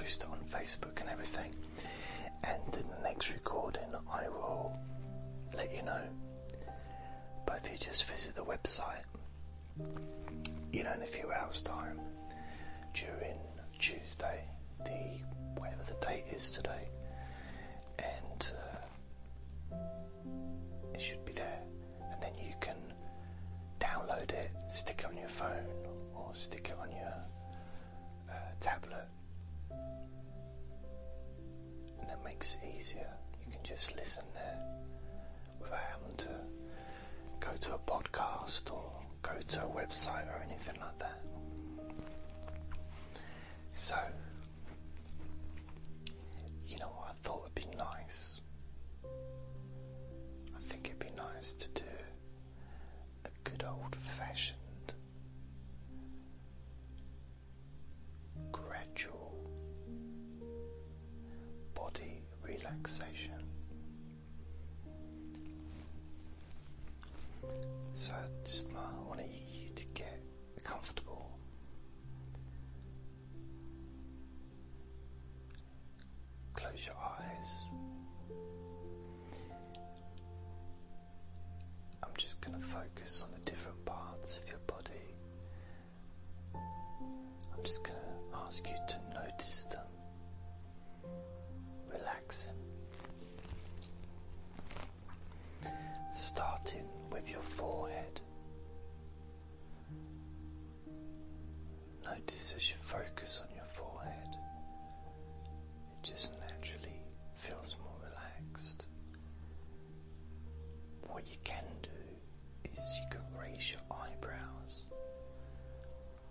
post on Facebook and everything. And in the next recording, I will let you know. But if you just visit the website, you know, in a few hours' time, during Tuesday, the whatever the date is today, and uh, it should be there, and then you can download it, stick it on your phone, easier. You can just listen there without having to go to a podcast or go to a website or anything like that. So,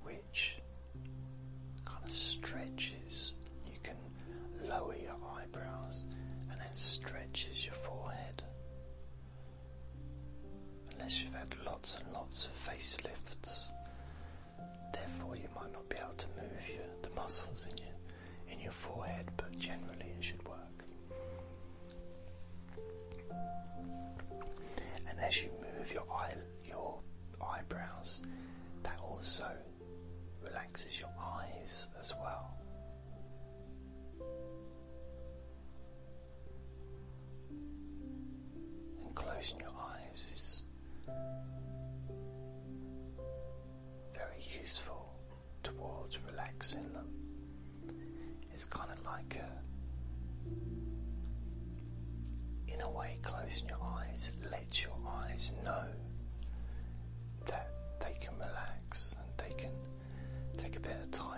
which kind of stretches. You can lower your eyebrows and then stretches your forehead. Unless you've had lots and lots of facelifts, therefore you might not be able to move your, the muscles in your in your forehead, but generally it should work. And as you move your eye, your eyebrows, that also closing your eyes is very useful towards relaxing them. It's kind of like a, in a way, closing your eyes lets your eyes know that they can relax and they can take a bit of time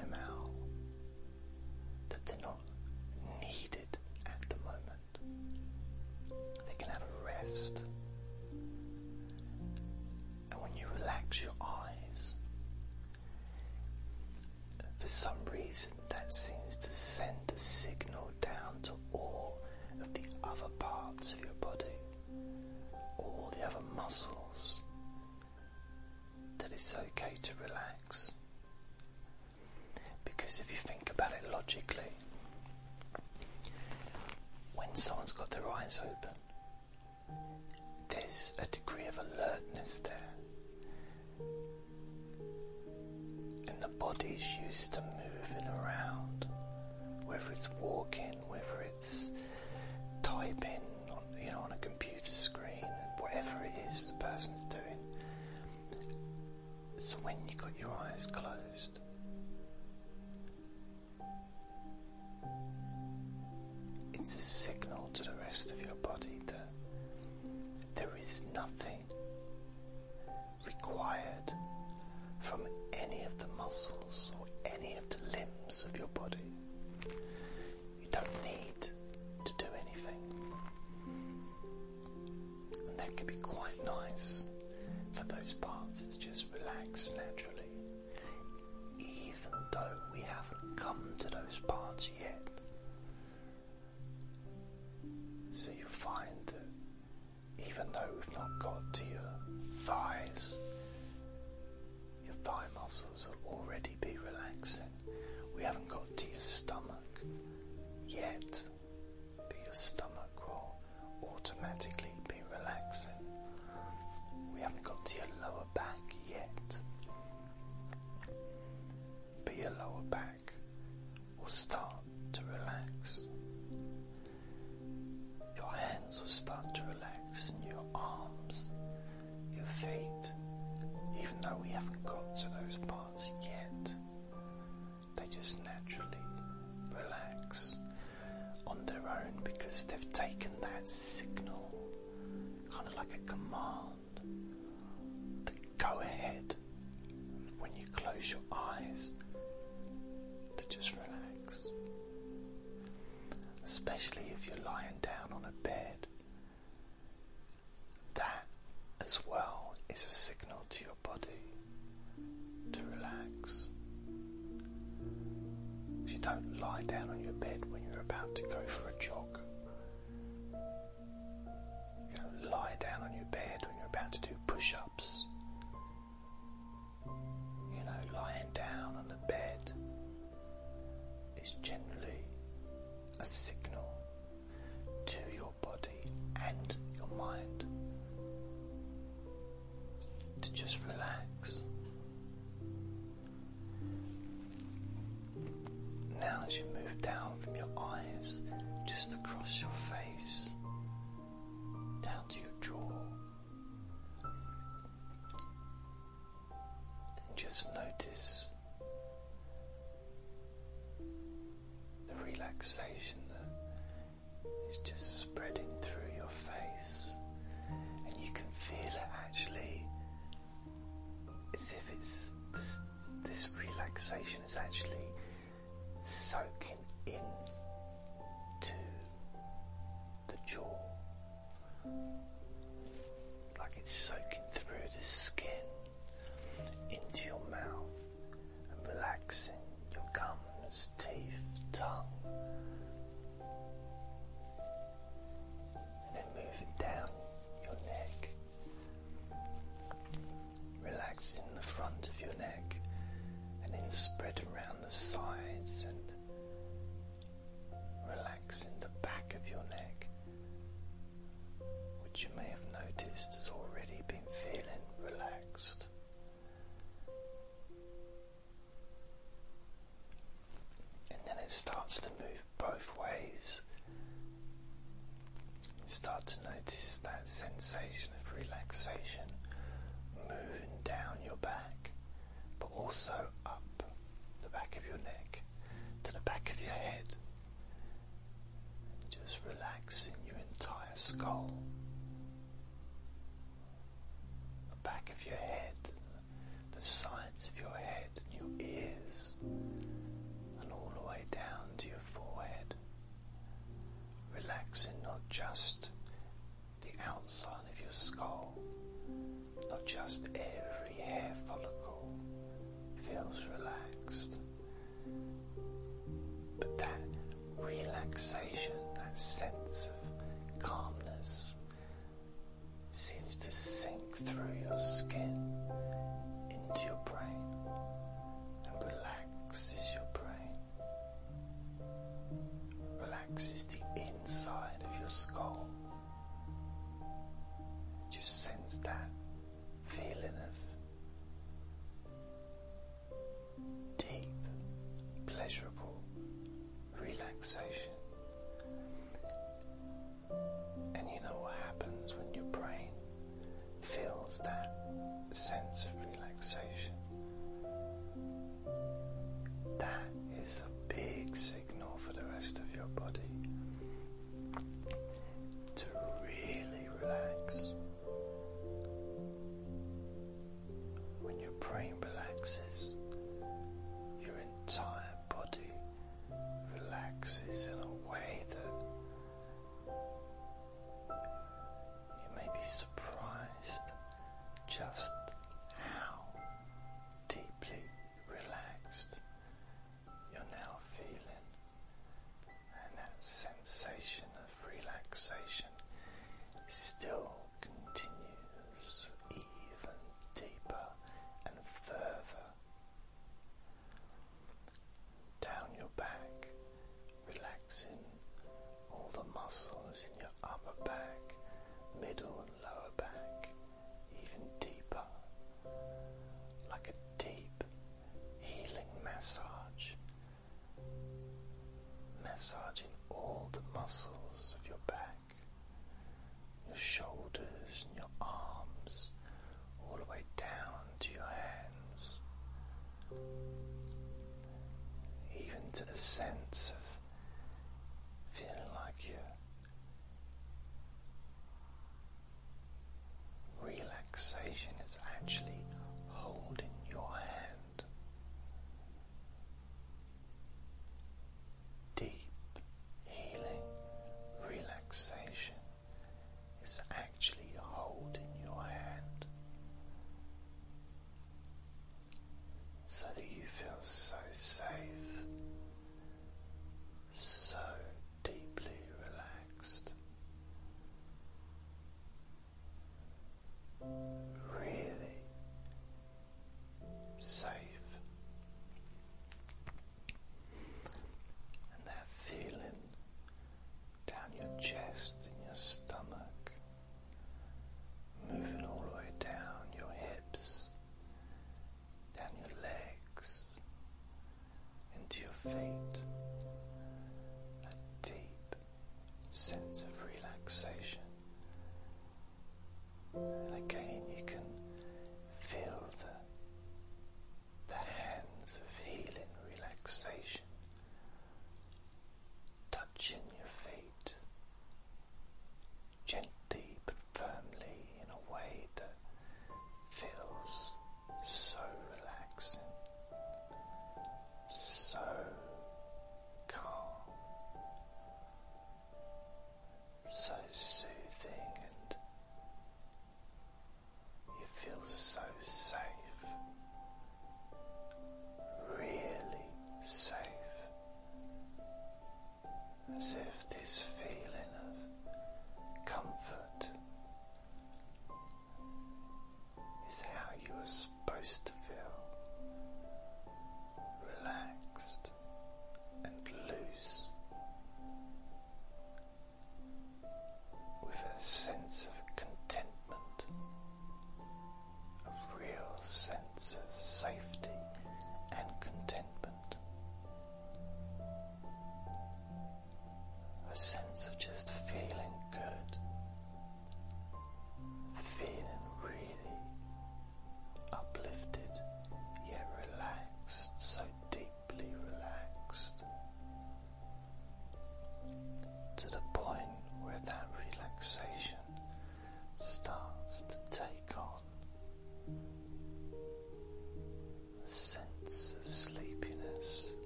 whether it's walking, whether it's typing on, you know, on a computer screen, whatever it is the person's doing. So when you got your eyes closed, it's a signal to the rest of your body that there is nothing required from any of the muscles or any of the limbs of your don't lie down on your sensation of relaxation moving down your back, but also up the back of your neck to the back of your head, just relaxing your entire skull.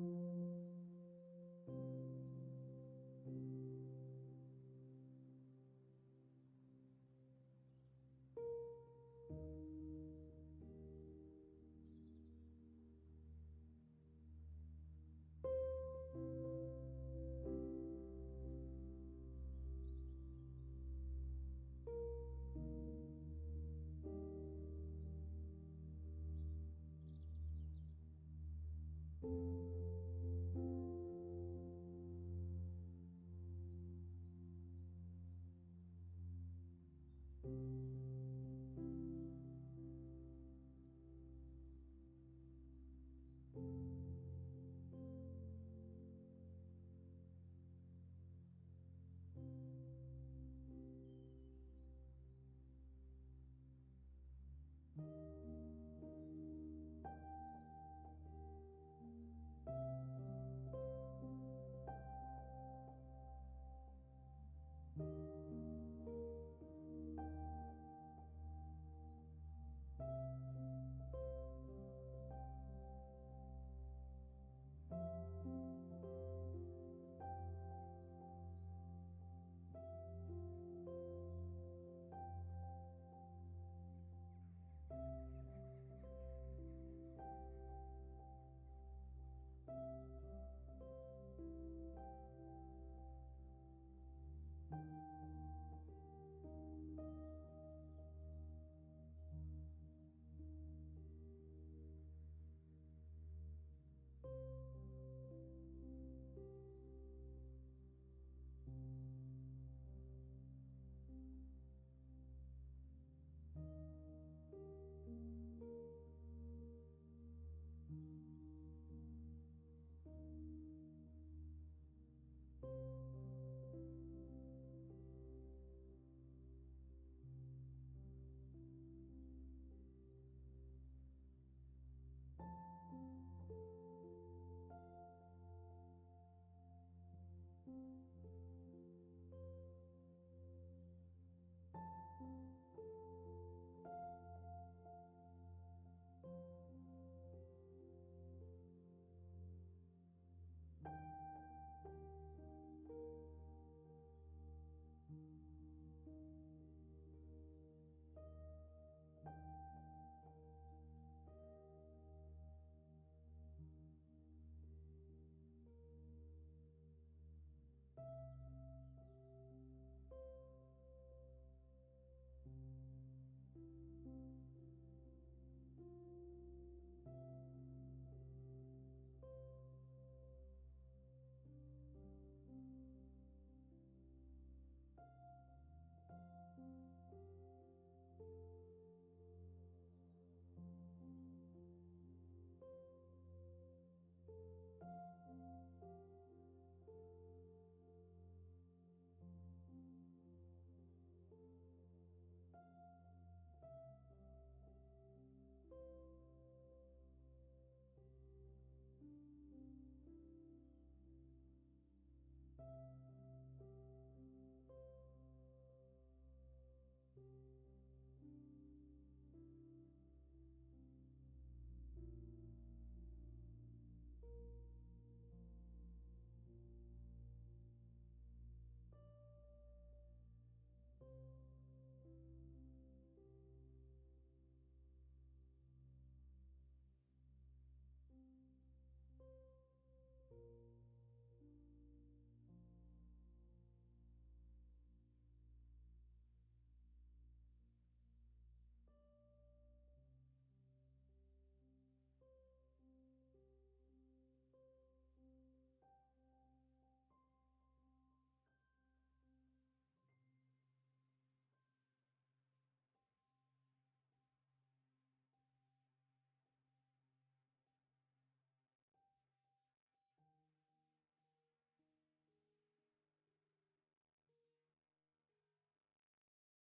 you